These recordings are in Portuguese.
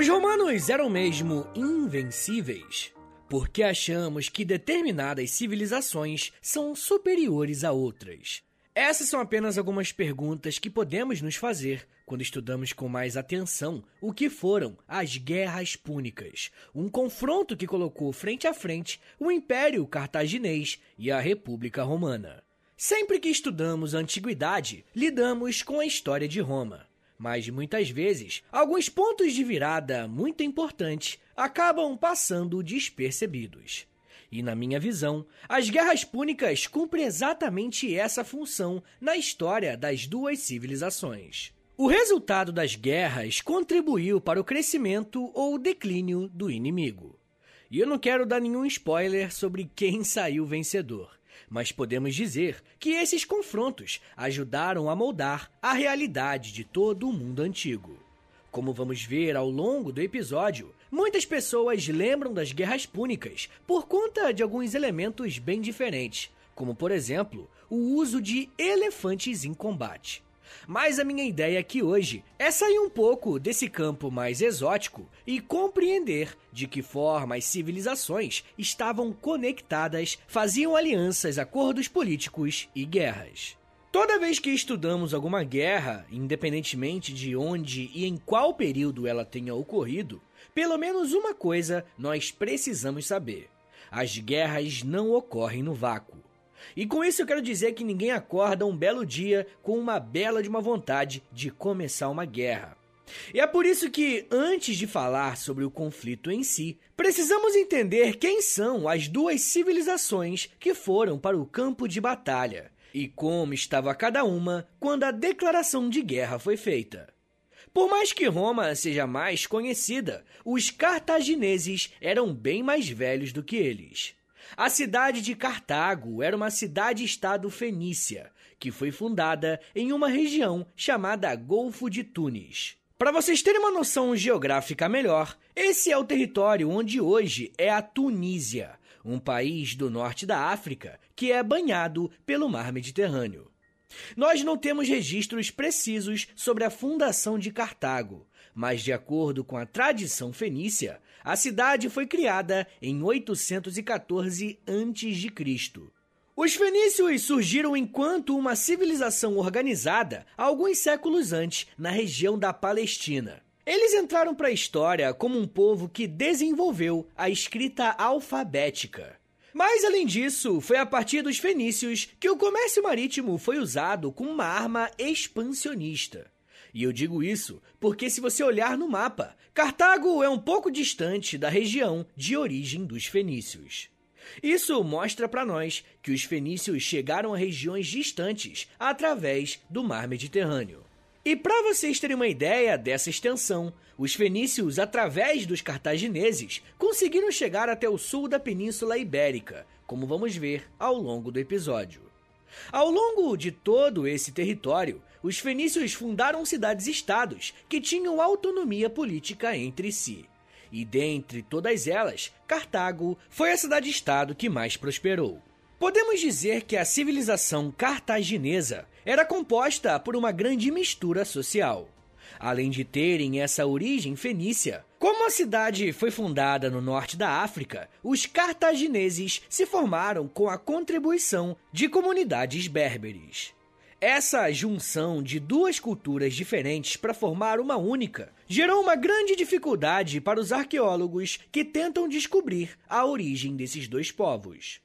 Os romanos eram mesmo invencíveis? Porque achamos que determinadas civilizações são superiores a outras. Essas são apenas algumas perguntas que podemos nos fazer quando estudamos com mais atenção o que foram as Guerras Púnicas, um confronto que colocou frente a frente o Império Cartaginês e a República Romana. Sempre que estudamos a antiguidade, lidamos com a história de Roma. Mas muitas vezes, alguns pontos de virada muito importantes acabam passando despercebidos. E na minha visão, as guerras púnicas cumprem exatamente essa função na história das duas civilizações. O resultado das guerras contribuiu para o crescimento ou declínio do inimigo. E eu não quero dar nenhum spoiler sobre quem saiu vencedor, mas podemos dizer que esses confrontos ajudaram a moldar a realidade de todo o mundo antigo. Como vamos ver ao longo do episódio, muitas pessoas lembram das guerras púnicas por conta de alguns elementos bem diferentes, como por exemplo, o uso de elefantes em combate. Mas a minha ideia aqui hoje é sair um pouco desse campo mais exótico e compreender de que forma as civilizações estavam conectadas, faziam alianças, acordos políticos e guerras. Toda vez que estudamos alguma guerra, independentemente de onde e em qual período ela tenha ocorrido, pelo menos uma coisa nós precisamos saber: as guerras não ocorrem no vácuo. E com isso eu quero dizer que ninguém acorda um belo dia com uma bela de uma vontade de começar uma guerra. E é por isso que, antes de falar sobre o conflito em si, precisamos entender quem são as duas civilizações que foram para o campo de batalha e como estava cada uma quando a declaração de guerra foi feita. Por mais que Roma seja mais conhecida, os cartagineses eram bem mais velhos do que eles. A cidade de Cartago era uma cidade-estado fenícia, que foi fundada em uma região chamada Golfo de Tunis. Para vocês terem uma noção geográfica melhor, esse é o território onde hoje é a Tunísia, um país do norte da África que é banhado pelo mar Mediterrâneo. Nós não temos registros precisos sobre a fundação de Cartago, mas de acordo com a tradição fenícia, a cidade foi criada em 814 a.C. Os fenícios surgiram enquanto uma civilização organizada alguns séculos antes na região da Palestina. Eles entraram para a história como um povo que desenvolveu a escrita alfabética. Mas além disso, foi a partir dos fenícios que o comércio marítimo foi usado como uma arma expansionista. E eu digo isso porque, se você olhar no mapa, Cartago é um pouco distante da região de origem dos fenícios. Isso mostra para nós que os fenícios chegaram a regiões distantes através do mar Mediterrâneo. E para vocês terem uma ideia dessa extensão, os fenícios, através dos cartagineses, conseguiram chegar até o sul da Península Ibérica, como vamos ver ao longo do episódio. Ao longo de todo esse território, os fenícios fundaram cidades-estados que tinham autonomia política entre si. E dentre todas elas, Cartago foi a cidade-estado que mais prosperou. Podemos dizer que a civilização cartaginesa era composta por uma grande mistura social. Além de terem essa origem fenícia, como a cidade foi fundada no norte da África, os cartagineses se formaram com a contribuição de comunidades berberes. Essa junção de duas culturas diferentes para formar uma única gerou uma grande dificuldade para os arqueólogos que tentam descobrir a origem desses dois povos.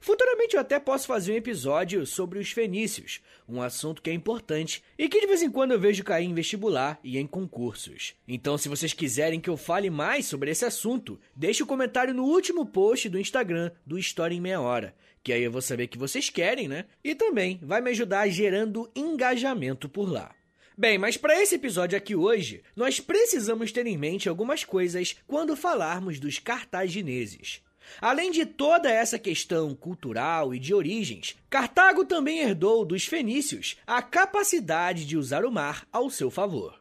Futuramente eu até posso fazer um episódio sobre os fenícios, um assunto que é importante e que de vez em quando eu vejo cair em vestibular e em concursos. Então, se vocês quiserem que eu fale mais sobre esse assunto, deixe o um comentário no último post do Instagram do História em Meia Hora, que aí eu vou saber que vocês querem, né? E também vai me ajudar gerando engajamento por lá. Bem, mas para esse episódio aqui hoje, nós precisamos ter em mente algumas coisas quando falarmos dos cartagineses. Além de toda essa questão cultural e de origens, Cartago também herdou dos fenícios a capacidade de usar o mar ao seu favor.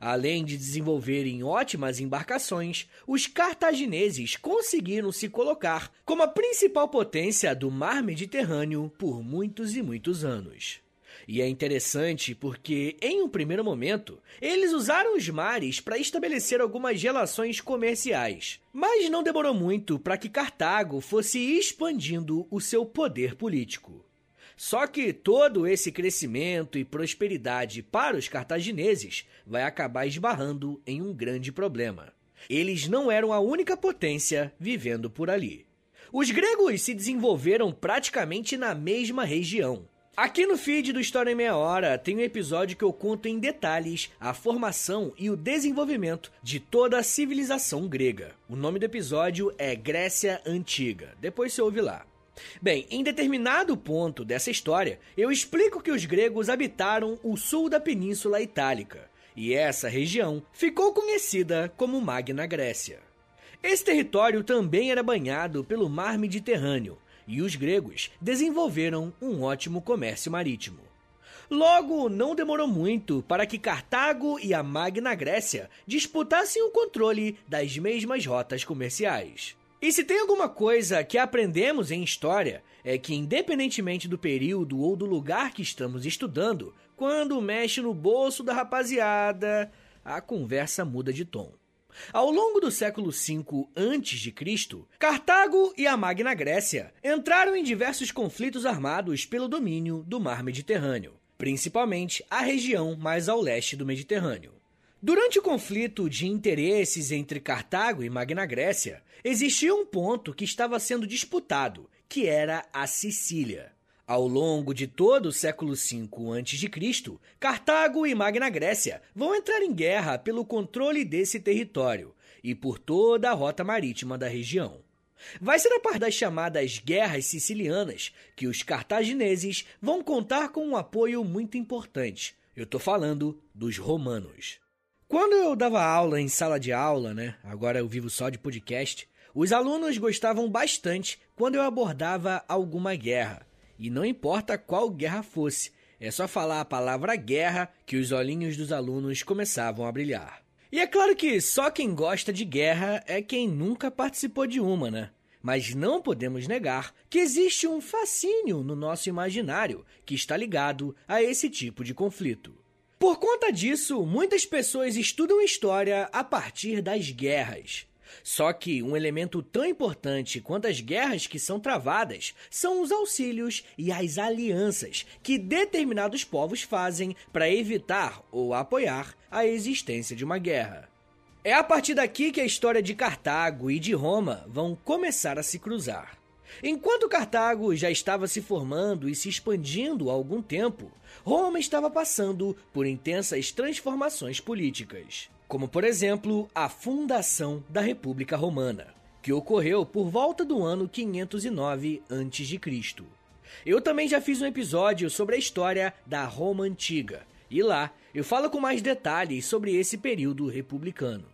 Além de desenvolverem ótimas embarcações, os cartagineses conseguiram se colocar como a principal potência do mar Mediterrâneo por muitos e muitos anos. E é interessante porque, em um primeiro momento, eles usaram os mares para estabelecer algumas relações comerciais. Mas não demorou muito para que Cartago fosse expandindo o seu poder político. Só que todo esse crescimento e prosperidade para os cartagineses vai acabar esbarrando em um grande problema. Eles não eram a única potência vivendo por ali. Os gregos se desenvolveram praticamente na mesma região. Aqui no feed do História em Meia Hora tem um episódio que eu conto em detalhes a formação e o desenvolvimento de toda a civilização grega. O nome do episódio é Grécia Antiga. Depois você ouve lá. Bem, em determinado ponto dessa história, eu explico que os gregos habitaram o sul da Península Itálica, e essa região ficou conhecida como Magna Grécia. Esse território também era banhado pelo mar Mediterrâneo, e os gregos desenvolveram um ótimo comércio marítimo. Logo, não demorou muito para que Cartago e a Magna Grécia disputassem o controle das mesmas rotas comerciais. E se tem alguma coisa que aprendemos em história, é que, independentemente do período ou do lugar que estamos estudando, quando mexe no bolso da rapaziada, a conversa muda de tom. Ao longo do século V a.C., Cartago e a Magna Grécia entraram em diversos conflitos armados pelo domínio do mar Mediterrâneo, principalmente a região mais ao leste do Mediterrâneo. Durante o conflito de interesses entre Cartago e Magna Grécia, existia um ponto que estava sendo disputado, que era a Sicília. Ao longo de todo o século V a.C., Cartago e Magna Grécia vão entrar em guerra pelo controle desse território e por toda a rota marítima da região. Vai ser a par das chamadas Guerras Sicilianas que os cartagineses vão contar com um apoio muito importante. Eu estou falando dos romanos. Quando eu dava aula em sala de aula, né? Agora eu vivo só de podcast. Os alunos gostavam bastante quando eu abordava alguma guerra e não importa qual guerra fosse, é só falar a palavra guerra que os olhinhos dos alunos começavam a brilhar. E é claro que só quem gosta de guerra é quem nunca participou de uma, né? Mas não podemos negar que existe um fascínio no nosso imaginário que está ligado a esse tipo de conflito. Por conta disso, muitas pessoas estudam história a partir das guerras. Só que um elemento tão importante quanto as guerras que são travadas são os auxílios e as alianças que determinados povos fazem para evitar ou apoiar a existência de uma guerra. É a partir daqui que a história de Cartago e de Roma vão começar a se cruzar. Enquanto Cartago já estava se formando e se expandindo há algum tempo, Roma estava passando por intensas transformações políticas como por exemplo a fundação da República Romana, que ocorreu por volta do ano 509 a.C. Eu também já fiz um episódio sobre a história da Roma Antiga, e lá eu falo com mais detalhes sobre esse período republicano.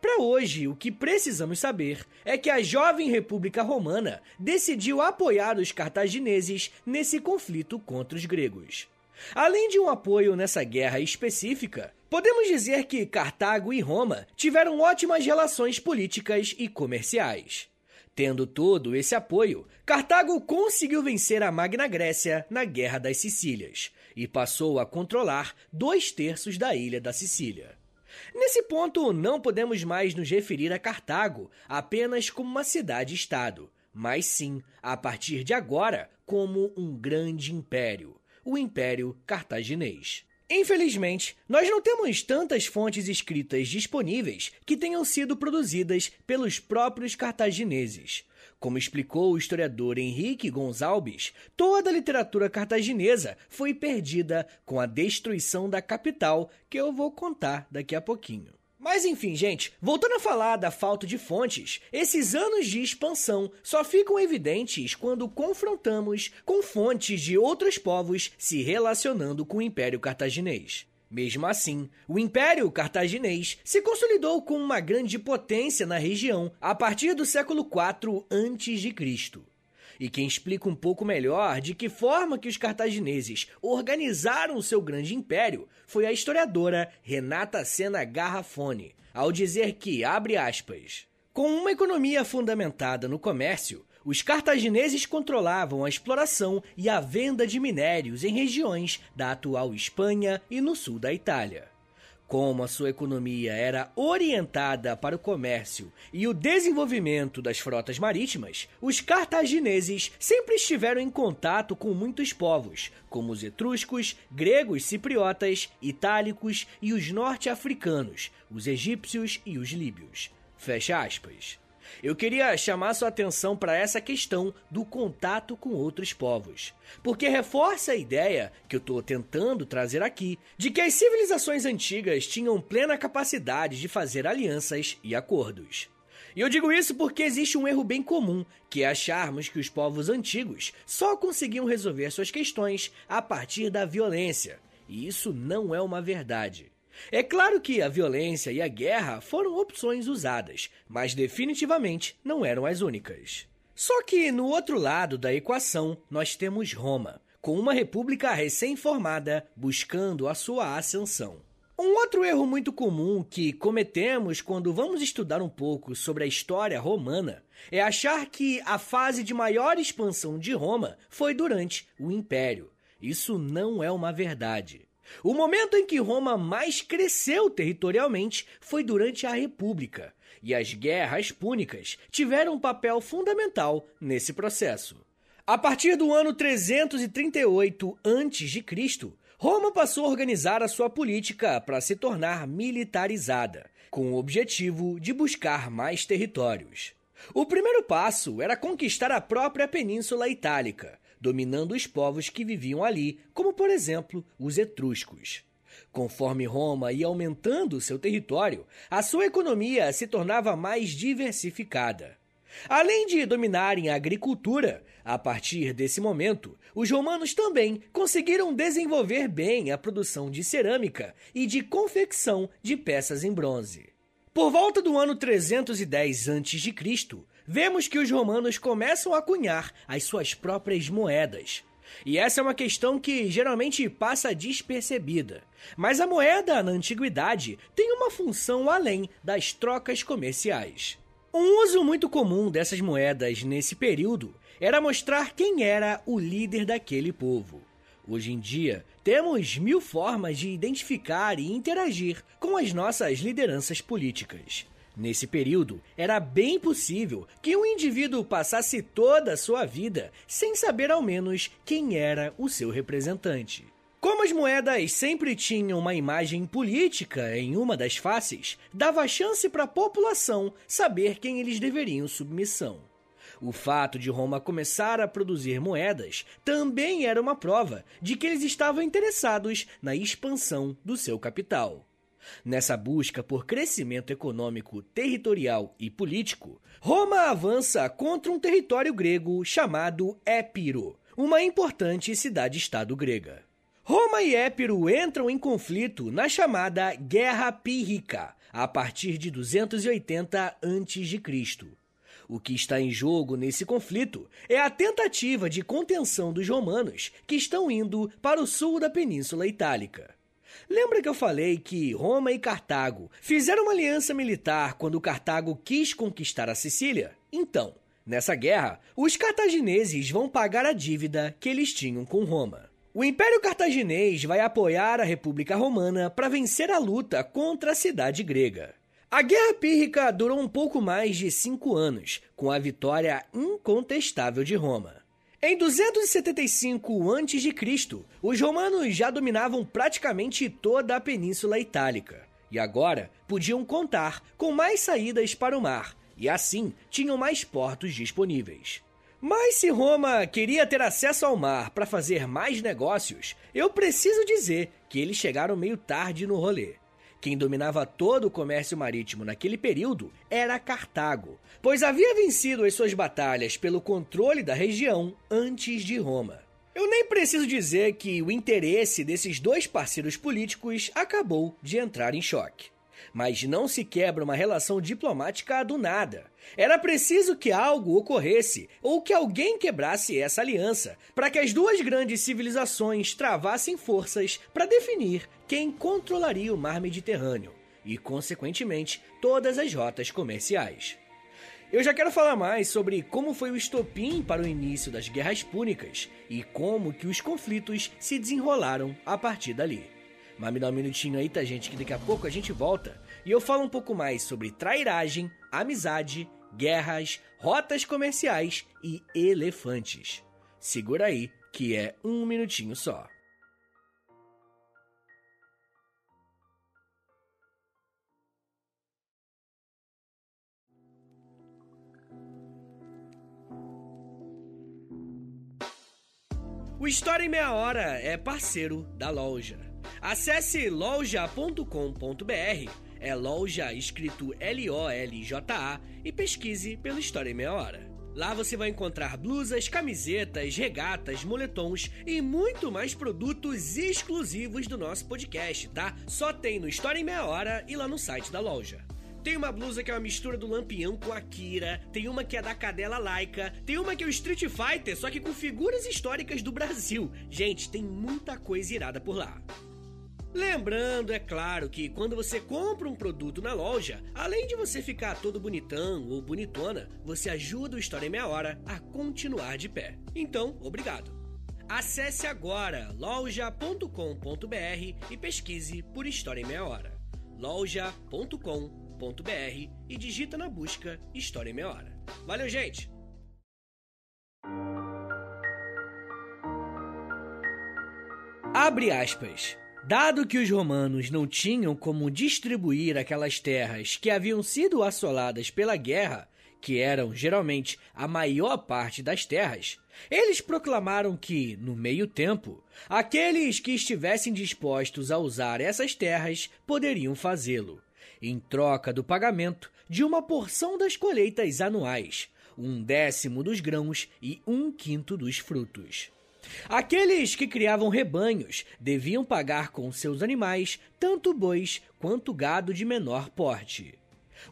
Para hoje, o que precisamos saber é que a jovem República Romana decidiu apoiar os cartagineses nesse conflito contra os gregos. Além de um apoio nessa guerra específica, podemos dizer que Cartago e Roma tiveram ótimas relações políticas e comerciais. Tendo todo esse apoio, Cartago conseguiu vencer a Magna Grécia na Guerra das Sicílias e passou a controlar dois terços da ilha da Sicília. Nesse ponto, não podemos mais nos referir a Cartago apenas como uma cidade-estado, mas sim, a partir de agora, como um grande império o Império Cartaginês. Infelizmente, nós não temos tantas fontes escritas disponíveis que tenham sido produzidas pelos próprios cartagineses. Como explicou o historiador Henrique Gonçalves, toda a literatura cartaginesa foi perdida com a destruição da capital, que eu vou contar daqui a pouquinho. Mas enfim, gente, voltando a falar da falta de fontes, esses anos de expansão só ficam evidentes quando confrontamos com fontes de outros povos se relacionando com o Império Cartaginês. Mesmo assim, o Império Cartaginês se consolidou como uma grande potência na região a partir do século IV a.C e quem explica um pouco melhor de que forma que os cartagineses organizaram o seu grande império foi a historiadora Renata Sena Garrafone, ao dizer que, abre aspas, com uma economia fundamentada no comércio, os cartagineses controlavam a exploração e a venda de minérios em regiões da atual Espanha e no sul da Itália. Como a sua economia era orientada para o comércio e o desenvolvimento das frotas marítimas, os cartagineses sempre estiveram em contato com muitos povos, como os etruscos, gregos cipriotas, itálicos e os norte-africanos, os egípcios e os líbios. Fecha aspas. Eu queria chamar sua atenção para essa questão do contato com outros povos, porque reforça a ideia que eu estou tentando trazer aqui de que as civilizações antigas tinham plena capacidade de fazer alianças e acordos. E eu digo isso porque existe um erro bem comum, que é acharmos que os povos antigos só conseguiam resolver suas questões a partir da violência. E isso não é uma verdade. É claro que a violência e a guerra foram opções usadas, mas definitivamente não eram as únicas. Só que no outro lado da equação nós temos Roma, com uma república recém-formada buscando a sua ascensão. Um outro erro muito comum que cometemos quando vamos estudar um pouco sobre a história romana é achar que a fase de maior expansão de Roma foi durante o Império. Isso não é uma verdade. O momento em que Roma mais cresceu territorialmente foi durante a República, e as guerras púnicas tiveram um papel fundamental nesse processo. A partir do ano 338 a.C., Roma passou a organizar a sua política para se tornar militarizada, com o objetivo de buscar mais territórios. O primeiro passo era conquistar a própria Península Itálica, dominando os povos que viviam ali, como por exemplo os etruscos. Conforme Roma ia aumentando seu território, a sua economia se tornava mais diversificada. Além de dominarem a agricultura, a partir desse momento, os romanos também conseguiram desenvolver bem a produção de cerâmica e de confecção de peças em bronze. Por volta do ano 310 a.C., vemos que os romanos começam a cunhar as suas próprias moedas. E essa é uma questão que geralmente passa despercebida. Mas a moeda na antiguidade tem uma função além das trocas comerciais. Um uso muito comum dessas moedas nesse período era mostrar quem era o líder daquele povo. Hoje em dia, temos mil formas de identificar e interagir com as nossas lideranças políticas. Nesse período, era bem possível que um indivíduo passasse toda a sua vida sem saber ao menos quem era o seu representante. Como as moedas sempre tinham uma imagem política em uma das faces, dava chance para a população saber quem eles deveriam submissão. O fato de Roma começar a produzir moedas também era uma prova de que eles estavam interessados na expansão do seu capital. Nessa busca por crescimento econômico, territorial e político, Roma avança contra um território grego chamado Épiro, uma importante cidade-estado grega. Roma e Épiro entram em conflito na chamada Guerra Pírrica, a partir de 280 a.C. O que está em jogo nesse conflito é a tentativa de contenção dos romanos que estão indo para o sul da Península Itálica. Lembra que eu falei que Roma e Cartago fizeram uma aliança militar quando Cartago quis conquistar a Sicília? Então, nessa guerra, os cartagineses vão pagar a dívida que eles tinham com Roma. O Império Cartaginês vai apoiar a República Romana para vencer a luta contra a cidade grega. A Guerra Pírrica durou um pouco mais de cinco anos, com a vitória incontestável de Roma. Em 275 a.C., os romanos já dominavam praticamente toda a Península Itálica e agora podiam contar com mais saídas para o mar e assim tinham mais portos disponíveis. Mas se Roma queria ter acesso ao mar para fazer mais negócios, eu preciso dizer que eles chegaram meio tarde no rolê. Quem dominava todo o comércio marítimo naquele período era Cartago, pois havia vencido as suas batalhas pelo controle da região antes de Roma. Eu nem preciso dizer que o interesse desses dois parceiros políticos acabou de entrar em choque. Mas não se quebra uma relação diplomática do nada. Era preciso que algo ocorresse ou que alguém quebrasse essa aliança para que as duas grandes civilizações travassem forças para definir quem controlaria o mar Mediterrâneo e, consequentemente, todas as rotas comerciais. Eu já quero falar mais sobre como foi o estopim para o início das guerras púnicas e como que os conflitos se desenrolaram a partir dali. Mas me dá um minutinho aí, tá gente, que daqui a pouco a gente volta e eu falo um pouco mais sobre trairagem, amizade, guerras, rotas comerciais e elefantes. Segura aí, que é um minutinho só. O História em Meia Hora é parceiro da loja. Acesse loja.com.br, é loja escrito L-O-L-J-A, e pesquise pela História em Meia Hora. Lá você vai encontrar blusas, camisetas, regatas, moletons e muito mais produtos exclusivos do nosso podcast, tá? Só tem no História em Meia Hora e lá no site da loja. Tem uma blusa que é uma mistura do Lampião com a Kira, tem uma que é da cadela laica, tem uma que é o Street Fighter, só que com figuras históricas do Brasil. Gente, tem muita coisa irada por lá. Lembrando, é claro, que quando você compra um produto na loja, além de você ficar todo bonitão ou bonitona, você ajuda o História em Meia Hora a continuar de pé. Então, obrigado. Acesse agora loja.com.br e pesquise por História em Meia Hora. loja.com.br e digita na busca História em Meia Hora. Valeu, gente! Abre aspas. Dado que os romanos não tinham como distribuir aquelas terras que haviam sido assoladas pela guerra, que eram geralmente a maior parte das terras, eles proclamaram que, no meio tempo, aqueles que estivessem dispostos a usar essas terras poderiam fazê-lo, em troca do pagamento de uma porção das colheitas anuais, um décimo dos grãos e um quinto dos frutos. Aqueles que criavam rebanhos deviam pagar com seus animais tanto bois quanto gado de menor porte.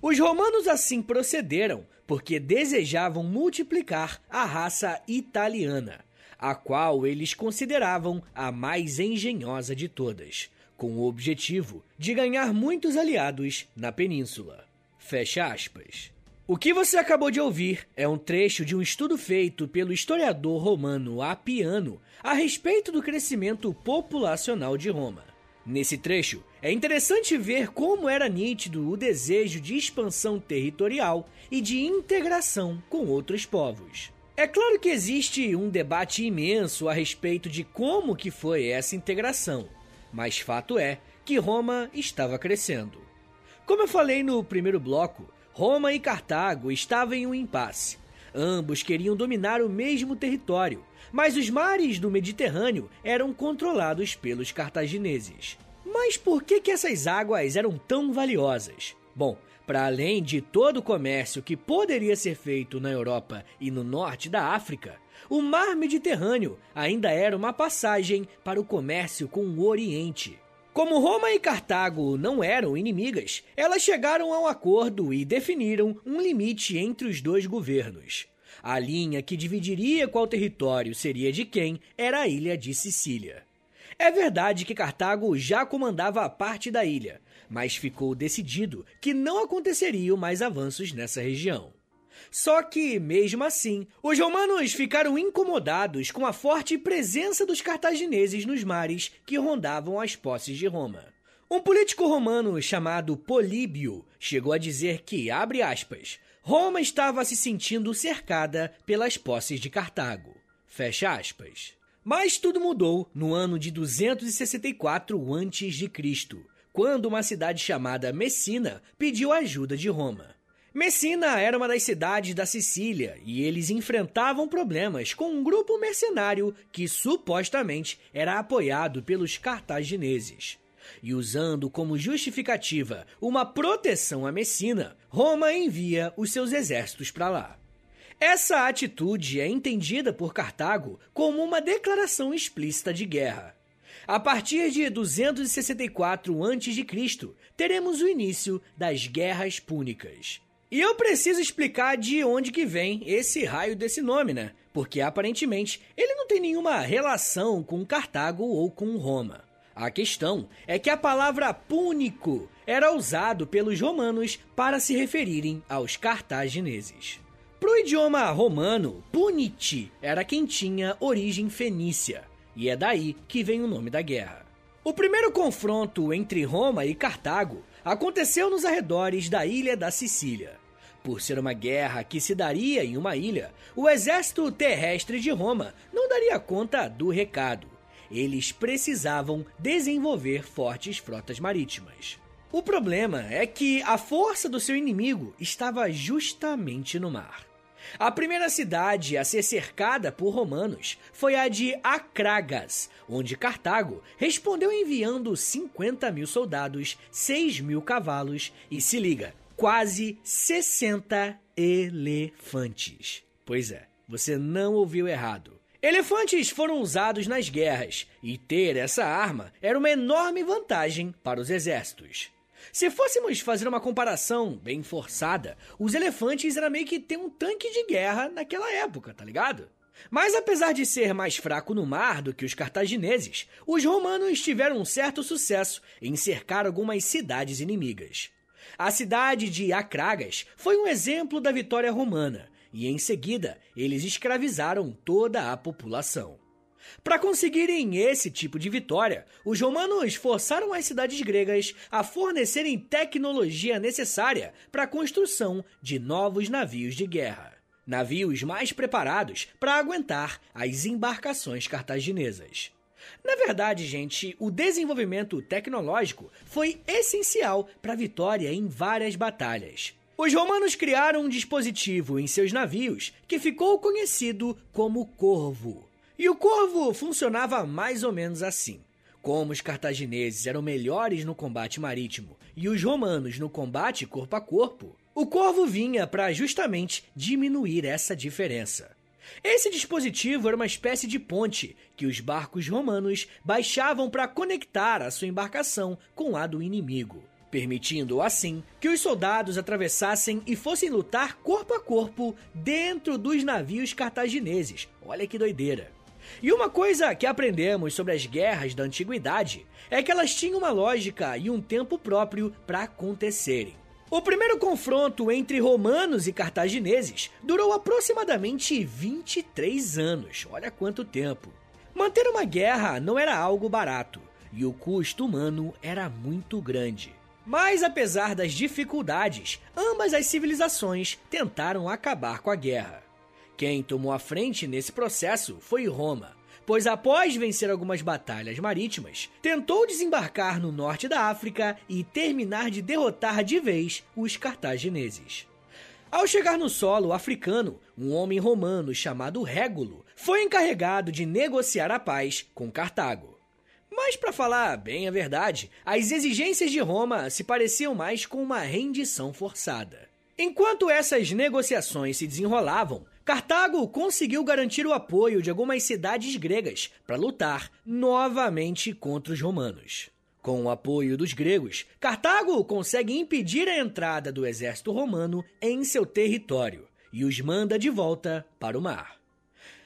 Os romanos assim procederam porque desejavam multiplicar a raça italiana, a qual eles consideravam a mais engenhosa de todas, com o objetivo de ganhar muitos aliados na península. Fecha aspas. O que você acabou de ouvir é um trecho de um estudo feito pelo historiador romano Apiano a respeito do crescimento populacional de Roma. Nesse trecho, é interessante ver como era nítido o desejo de expansão territorial e de integração com outros povos. É claro que existe um debate imenso a respeito de como que foi essa integração, mas fato é que Roma estava crescendo. Como eu falei no primeiro bloco, Roma e Cartago estavam em um impasse. Ambos queriam dominar o mesmo território, mas os mares do Mediterrâneo eram controlados pelos cartagineses. Mas por que, que essas águas eram tão valiosas? Bom, para além de todo o comércio que poderia ser feito na Europa e no norte da África, o mar Mediterrâneo ainda era uma passagem para o comércio com o Oriente. Como Roma e Cartago não eram inimigas, elas chegaram a um acordo e definiram um limite entre os dois governos. A linha que dividiria qual território seria de quem era a ilha de Sicília. É verdade que Cartago já comandava a parte da ilha, mas ficou decidido que não aconteceriam mais avanços nessa região. Só que, mesmo assim, os romanos ficaram incomodados com a forte presença dos cartagineses nos mares que rondavam as posses de Roma. Um político romano chamado Políbio chegou a dizer que, abre aspas, Roma estava se sentindo cercada pelas posses de Cartago. Fecha aspas. Mas tudo mudou no ano de 264 a.C., quando uma cidade chamada Messina pediu ajuda de Roma. Messina era uma das cidades da Sicília e eles enfrentavam problemas com um grupo mercenário que supostamente era apoiado pelos cartagineses. E usando como justificativa uma proteção a Messina, Roma envia os seus exércitos para lá. Essa atitude é entendida por Cartago como uma declaração explícita de guerra. A partir de 264 a.C., teremos o início das Guerras Púnicas. E eu preciso explicar de onde que vem esse raio desse nome, né? Porque aparentemente ele não tem nenhuma relação com Cartago ou com Roma. A questão é que a palavra púnico era usado pelos romanos para se referirem aos cartagineses. Para o idioma romano, puniti era quem tinha origem fenícia, e é daí que vem o nome da guerra. O primeiro confronto entre Roma e Cartago aconteceu nos arredores da ilha da Sicília. Por ser uma guerra que se daria em uma ilha, o exército terrestre de Roma não daria conta do recado. Eles precisavam desenvolver fortes frotas marítimas. O problema é que a força do seu inimigo estava justamente no mar. A primeira cidade a ser cercada por romanos foi a de Acragas, onde Cartago respondeu enviando 50 mil soldados, 6 mil cavalos e, se liga, quase 60 elefantes. Pois é, você não ouviu errado. Elefantes foram usados nas guerras, e ter essa arma era uma enorme vantagem para os exércitos. Se fôssemos fazer uma comparação bem forçada, os elefantes era meio que ter um tanque de guerra naquela época, tá ligado? Mas apesar de ser mais fraco no mar do que os cartagineses, os romanos tiveram um certo sucesso em cercar algumas cidades inimigas. A cidade de Acragas foi um exemplo da vitória romana, e em seguida eles escravizaram toda a população. Para conseguirem esse tipo de vitória, os romanos forçaram as cidades gregas a fornecerem tecnologia necessária para a construção de novos navios de guerra. Navios mais preparados para aguentar as embarcações cartaginesas. Na verdade, gente, o desenvolvimento tecnológico foi essencial para a vitória em várias batalhas. Os romanos criaram um dispositivo em seus navios que ficou conhecido como corvo. E o corvo funcionava mais ou menos assim. Como os cartagineses eram melhores no combate marítimo e os romanos no combate corpo a corpo, o corvo vinha para justamente diminuir essa diferença. Esse dispositivo era uma espécie de ponte que os barcos romanos baixavam para conectar a sua embarcação com a do inimigo, permitindo assim que os soldados atravessassem e fossem lutar corpo a corpo dentro dos navios cartagineses. Olha que doideira! E uma coisa que aprendemos sobre as guerras da antiguidade é que elas tinham uma lógica e um tempo próprio para acontecerem. O primeiro confronto entre romanos e cartagineses durou aproximadamente 23 anos. Olha quanto tempo. Manter uma guerra não era algo barato e o custo humano era muito grande. Mas apesar das dificuldades, ambas as civilizações tentaram acabar com a guerra. Quem tomou a frente nesse processo foi Roma, pois após vencer algumas batalhas marítimas, tentou desembarcar no norte da África e terminar de derrotar de vez os cartagineses. Ao chegar no solo africano, um homem romano chamado Régulo foi encarregado de negociar a paz com Cartago. Mas, para falar bem a verdade, as exigências de Roma se pareciam mais com uma rendição forçada. Enquanto essas negociações se desenrolavam, Cartago conseguiu garantir o apoio de algumas cidades gregas para lutar novamente contra os romanos. Com o apoio dos gregos, Cartago consegue impedir a entrada do exército romano em seu território e os manda de volta para o mar.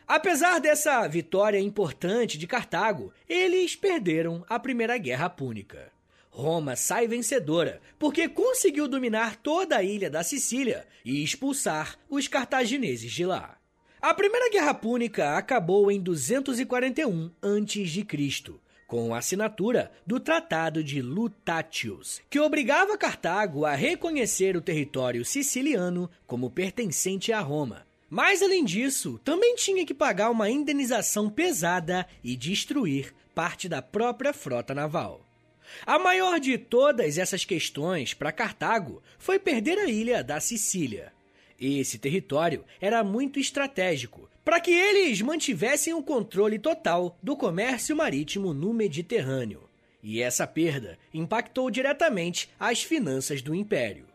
Apesar dessa vitória importante de Cartago, eles perderam a Primeira Guerra Púnica. Roma sai vencedora, porque conseguiu dominar toda a ilha da Sicília e expulsar os cartagineses de lá. A Primeira Guerra Púnica acabou em 241 a.C., com a assinatura do Tratado de Lutatius, que obrigava Cartago a reconhecer o território siciliano como pertencente a Roma. Mas além disso, também tinha que pagar uma indenização pesada e destruir parte da própria frota naval. A maior de todas essas questões para Cartago foi perder a ilha da Sicília. Esse território era muito estratégico para que eles mantivessem o controle total do comércio marítimo no Mediterrâneo. E essa perda impactou diretamente as finanças do império.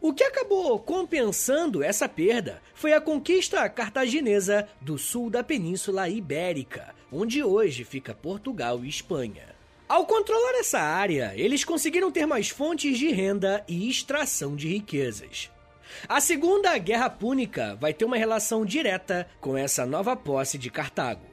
O que acabou compensando essa perda foi a conquista cartaginesa do sul da Península Ibérica, onde hoje fica Portugal e Espanha. Ao controlar essa área, eles conseguiram ter mais fontes de renda e extração de riquezas. A Segunda Guerra Púnica vai ter uma relação direta com essa nova posse de Cartago.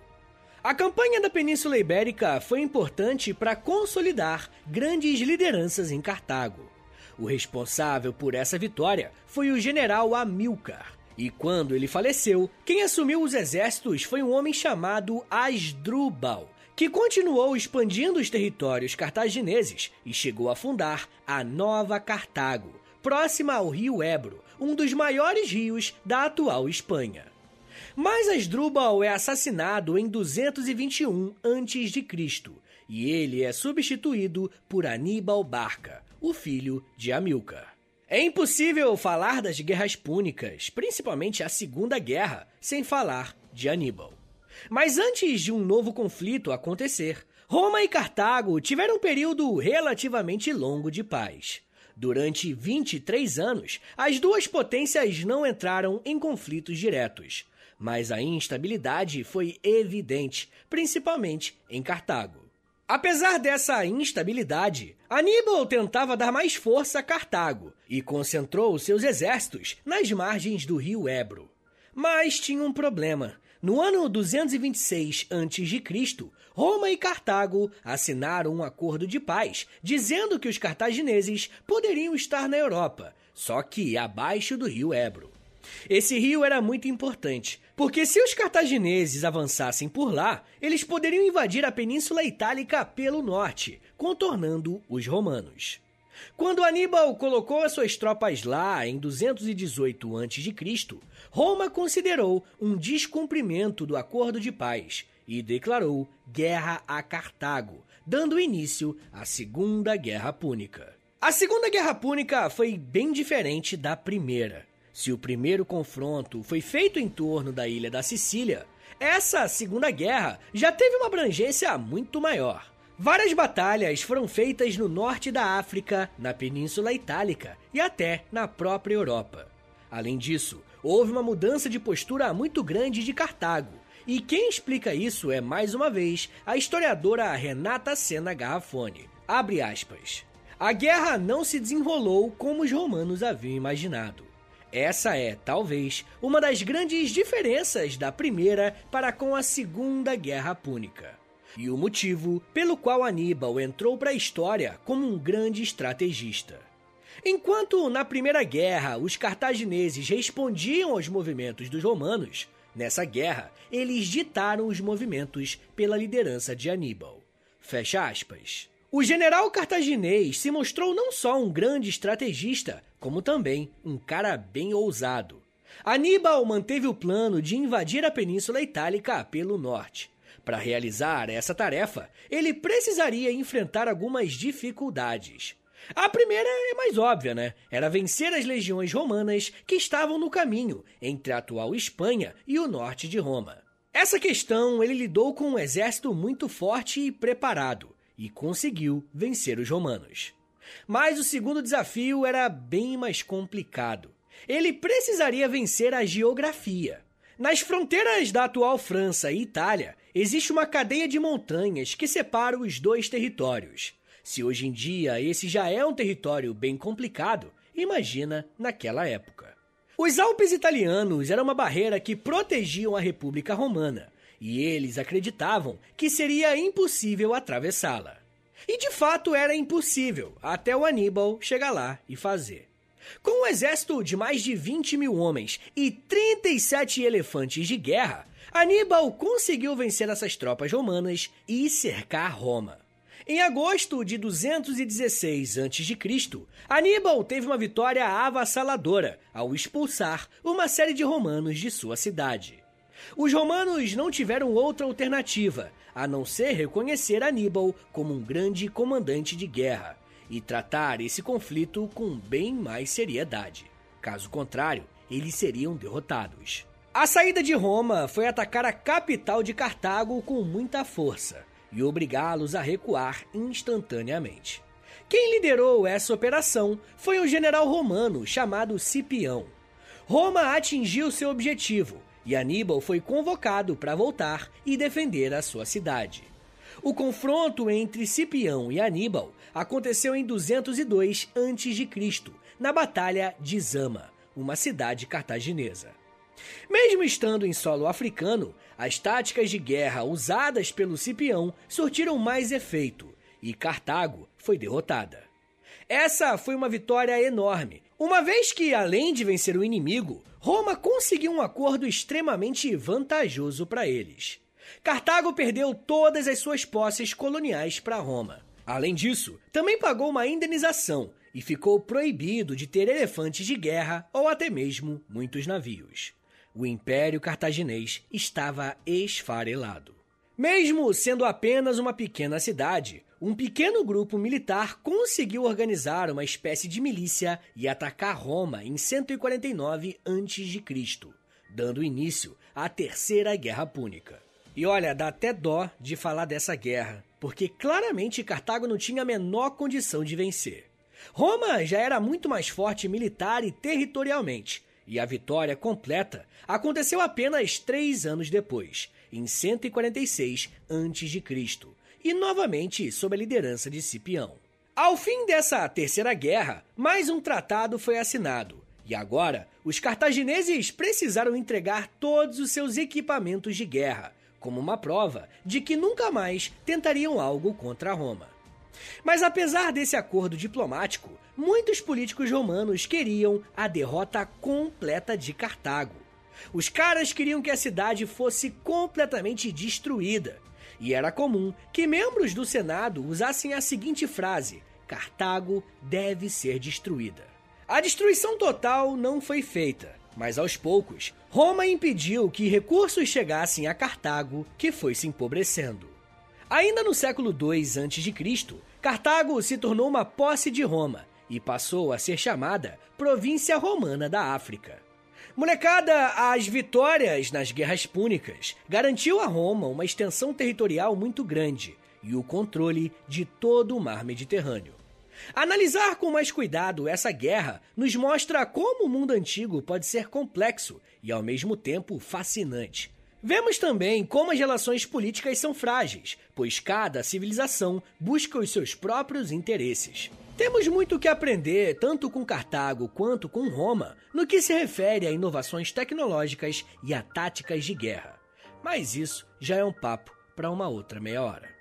A campanha da Península Ibérica foi importante para consolidar grandes lideranças em Cartago. O responsável por essa vitória foi o general Amilcar. E quando ele faleceu, quem assumiu os exércitos foi um homem chamado Asdrubal, que continuou expandindo os territórios cartagineses e chegou a fundar a Nova Cartago, próxima ao rio Ebro, um dos maiores rios da atual Espanha. Mas Asdrubal é assassinado em 221 a.C. e ele é substituído por Aníbal Barca, o filho de Amilcar. É impossível falar das guerras púnicas, principalmente a Segunda Guerra, sem falar de Aníbal. Mas antes de um novo conflito acontecer, Roma e Cartago tiveram um período relativamente longo de paz. Durante 23 anos, as duas potências não entraram em conflitos diretos, mas a instabilidade foi evidente, principalmente em Cartago. Apesar dessa instabilidade, Aníbal tentava dar mais força a Cartago e concentrou seus exércitos nas margens do rio Ebro. Mas tinha um problema. No ano 226 a.C., Roma e Cartago assinaram um acordo de paz, dizendo que os cartagineses poderiam estar na Europa, só que abaixo do rio Ebro. Esse rio era muito importante, porque se os cartagineses avançassem por lá, eles poderiam invadir a Península Itálica pelo norte, contornando os romanos. Quando Aníbal colocou as suas tropas lá em 218 a.C., Roma considerou um descumprimento do acordo de paz e declarou guerra a Cartago, dando início à Segunda Guerra Púnica. A Segunda Guerra Púnica foi bem diferente da primeira. Se o primeiro confronto foi feito em torno da ilha da Sicília, essa Segunda Guerra já teve uma abrangência muito maior. Várias batalhas foram feitas no norte da África, na Península Itálica e até na própria Europa. Além disso, houve uma mudança de postura muito grande de Cartago, e quem explica isso é, mais uma vez, a historiadora Renata Sena Garrafone. Abre aspas. A guerra não se desenrolou como os romanos haviam imaginado. Essa é, talvez, uma das grandes diferenças da Primeira para com a Segunda Guerra Púnica. E o motivo pelo qual Aníbal entrou para a história como um grande estrategista. Enquanto na Primeira Guerra os cartagineses respondiam aos movimentos dos romanos, nessa guerra eles ditaram os movimentos pela liderança de Aníbal. Fecha aspas. O general cartaginês se mostrou não só um grande estrategista, como também um cara bem ousado. Aníbal manteve o plano de invadir a Península Itálica pelo norte. Para realizar essa tarefa, ele precisaria enfrentar algumas dificuldades. A primeira é mais óbvia, né? Era vencer as legiões romanas que estavam no caminho entre a atual Espanha e o norte de Roma. Essa questão ele lidou com um exército muito forte e preparado, e conseguiu vencer os romanos. Mas o segundo desafio era bem mais complicado. Ele precisaria vencer a geografia. Nas fronteiras da atual França e Itália, existe uma cadeia de montanhas que separa os dois territórios. Se hoje em dia esse já é um território bem complicado, imagina naquela época. Os Alpes italianos eram uma barreira que protegiam a República Romana, e eles acreditavam que seria impossível atravessá-la. E de fato era impossível, até o Aníbal chegar lá e fazer. Com um exército de mais de 20 mil homens e 37 elefantes de guerra, Aníbal conseguiu vencer essas tropas romanas e cercar Roma. Em agosto de 216 a.C., Aníbal teve uma vitória avassaladora ao expulsar uma série de romanos de sua cidade. Os romanos não tiveram outra alternativa a não ser reconhecer Aníbal como um grande comandante de guerra e tratar esse conflito com bem mais seriedade. Caso contrário, eles seriam derrotados. A saída de Roma foi atacar a capital de Cartago com muita força e obrigá-los a recuar instantaneamente. Quem liderou essa operação foi um general romano chamado Cipião. Roma atingiu seu objetivo e Aníbal foi convocado para voltar e defender a sua cidade. O confronto entre Cipião e Aníbal aconteceu em 202 a.C., na Batalha de Zama, uma cidade cartaginesa. Mesmo estando em solo africano, as táticas de guerra usadas pelo Cipião surtiram mais efeito e Cartago foi derrotada. Essa foi uma vitória enorme, uma vez que, além de vencer o inimigo, Roma conseguiu um acordo extremamente vantajoso para eles. Cartago perdeu todas as suas posses coloniais para Roma. Além disso, também pagou uma indenização e ficou proibido de ter elefantes de guerra ou até mesmo muitos navios. O Império Cartaginês estava esfarelado. Mesmo sendo apenas uma pequena cidade, um pequeno grupo militar conseguiu organizar uma espécie de milícia e atacar Roma em 149 a.C., dando início à Terceira Guerra Púnica. E olha, dá até dó de falar dessa guerra, porque claramente Cartago não tinha a menor condição de vencer. Roma já era muito mais forte militar e territorialmente, e a vitória completa aconteceu apenas três anos depois, em 146 a.C., e novamente sob a liderança de Cipião. Ao fim dessa terceira guerra, mais um tratado foi assinado, e agora os cartagineses precisaram entregar todos os seus equipamentos de guerra, como uma prova de que nunca mais tentariam algo contra Roma. Mas apesar desse acordo diplomático, muitos políticos romanos queriam a derrota completa de Cartago. Os caras queriam que a cidade fosse completamente destruída, e era comum que membros do Senado usassem a seguinte frase: Cartago deve ser destruída. A destruição total não foi feita, mas aos poucos, Roma impediu que recursos chegassem a Cartago, que foi se empobrecendo. Ainda no século II a.C., Cartago se tornou uma posse de Roma e passou a ser chamada Província Romana da África. Molecada, as vitórias nas guerras púnicas garantiu a Roma uma extensão territorial muito grande e o controle de todo o mar Mediterrâneo. Analisar com mais cuidado essa guerra nos mostra como o mundo antigo pode ser complexo e ao mesmo tempo fascinante. Vemos também como as relações políticas são frágeis, pois cada civilização busca os seus próprios interesses. Temos muito que aprender, tanto com Cartago quanto com Roma, no que se refere a inovações tecnológicas e a táticas de guerra. Mas isso já é um papo para uma outra meia hora.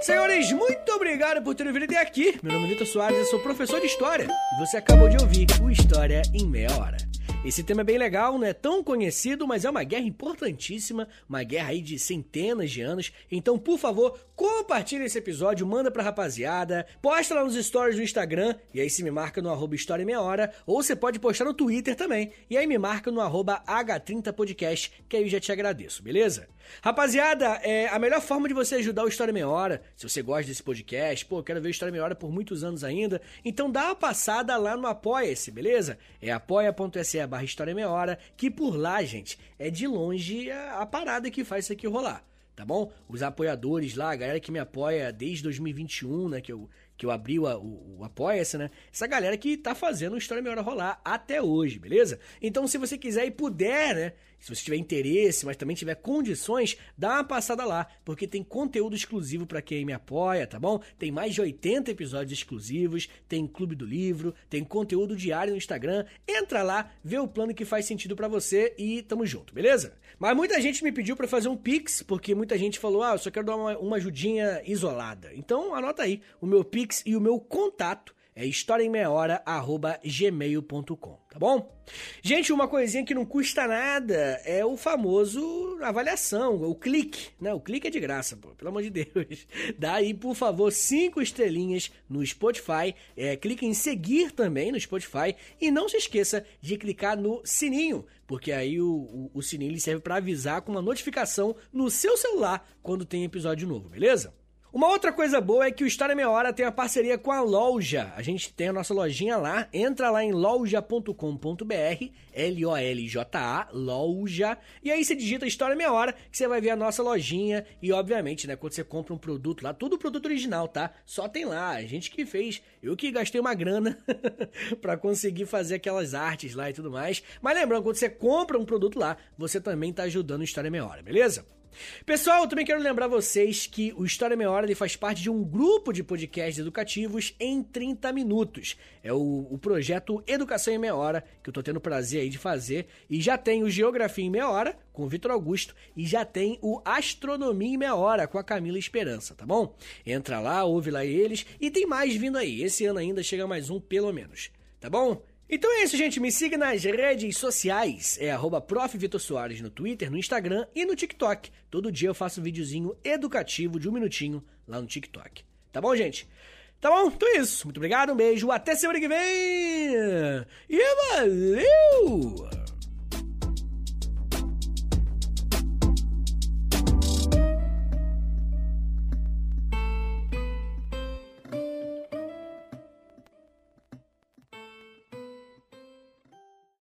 Senhores, muito obrigado por terem vindo até aqui. Meu nome é Vitor Soares, eu sou professor de História e você acabou de ouvir o História em Meia Hora. Esse tema é bem legal, não é tão conhecido, mas é uma guerra importantíssima, uma guerra aí de centenas de anos. Então, por favor, compartilhe esse episódio, manda pra rapaziada, posta lá nos stories do Instagram, e aí se me marca no arroba História Meia Hora, ou você pode postar no Twitter também, e aí me marca no arroba H30podcast, que aí eu já te agradeço, beleza? Rapaziada, é a melhor forma de você ajudar o História Meia Hora, se você gosta desse podcast, pô, eu quero ver o História Meia Hora por muitos anos ainda, então dá uma passada lá no Apoia-se, beleza? É apoia.se barra História Meia Hora, que por lá, gente, é de longe a, a parada que faz isso aqui rolar, tá bom? Os apoiadores lá, a galera que me apoia desde 2021, né, que eu, que eu abri o, o, o Apoia-se, né? Essa galera que tá fazendo o História Meia Hora rolar até hoje, beleza? Então, se você quiser e puder, né? Se você tiver interesse, mas também tiver condições, dá uma passada lá, porque tem conteúdo exclusivo para quem me apoia, tá bom? Tem mais de 80 episódios exclusivos, tem Clube do Livro, tem conteúdo diário no Instagram. Entra lá, vê o plano que faz sentido para você e tamo junto, beleza? Mas muita gente me pediu para fazer um Pix, porque muita gente falou: "Ah, eu só quero dar uma, uma ajudinha isolada". Então, anota aí o meu Pix e o meu contato é historiaemmeiahora.gmail.com, tá bom? Gente, uma coisinha que não custa nada é o famoso avaliação, o clique, né? O clique é de graça, pô, pelo amor de Deus. Dá aí, por favor, cinco estrelinhas no Spotify, é, clique em seguir também no Spotify e não se esqueça de clicar no sininho, porque aí o, o, o sininho serve para avisar com uma notificação no seu celular quando tem episódio novo, beleza? Uma outra coisa boa é que o História Meia Hora tem uma parceria com a loja. A gente tem a nossa lojinha lá. Entra lá em loja.com.br, L-O-L-J-A, loja. E aí você digita História Meia Hora, que você vai ver a nossa lojinha. E obviamente, né, quando você compra um produto lá, tudo produto original, tá? Só tem lá. A gente que fez. Eu que gastei uma grana para conseguir fazer aquelas artes lá e tudo mais. Mas lembrando, quando você compra um produto lá, você também tá ajudando o História Meia Hora, beleza? Pessoal, eu também quero lembrar vocês que o História Meia Hora ele faz parte de um grupo de podcasts educativos em 30 minutos. É o, o projeto Educação em Meia Hora, que eu tô tendo o prazer aí de fazer. E já tem o Geografia em Meia Hora, com o Vitor Augusto, e já tem o Astronomia em Meia Hora, com a Camila Esperança, tá bom? Entra lá, ouve lá eles, e tem mais vindo aí. Esse ano ainda chega mais um, pelo menos. Tá bom? Então é isso, gente. Me siga nas redes sociais. É arroba no Twitter, no Instagram e no TikTok. Todo dia eu faço um videozinho educativo de um minutinho lá no TikTok. Tá bom, gente? Tá bom? Então é isso. Muito obrigado, um beijo, até semana que vem! E valeu!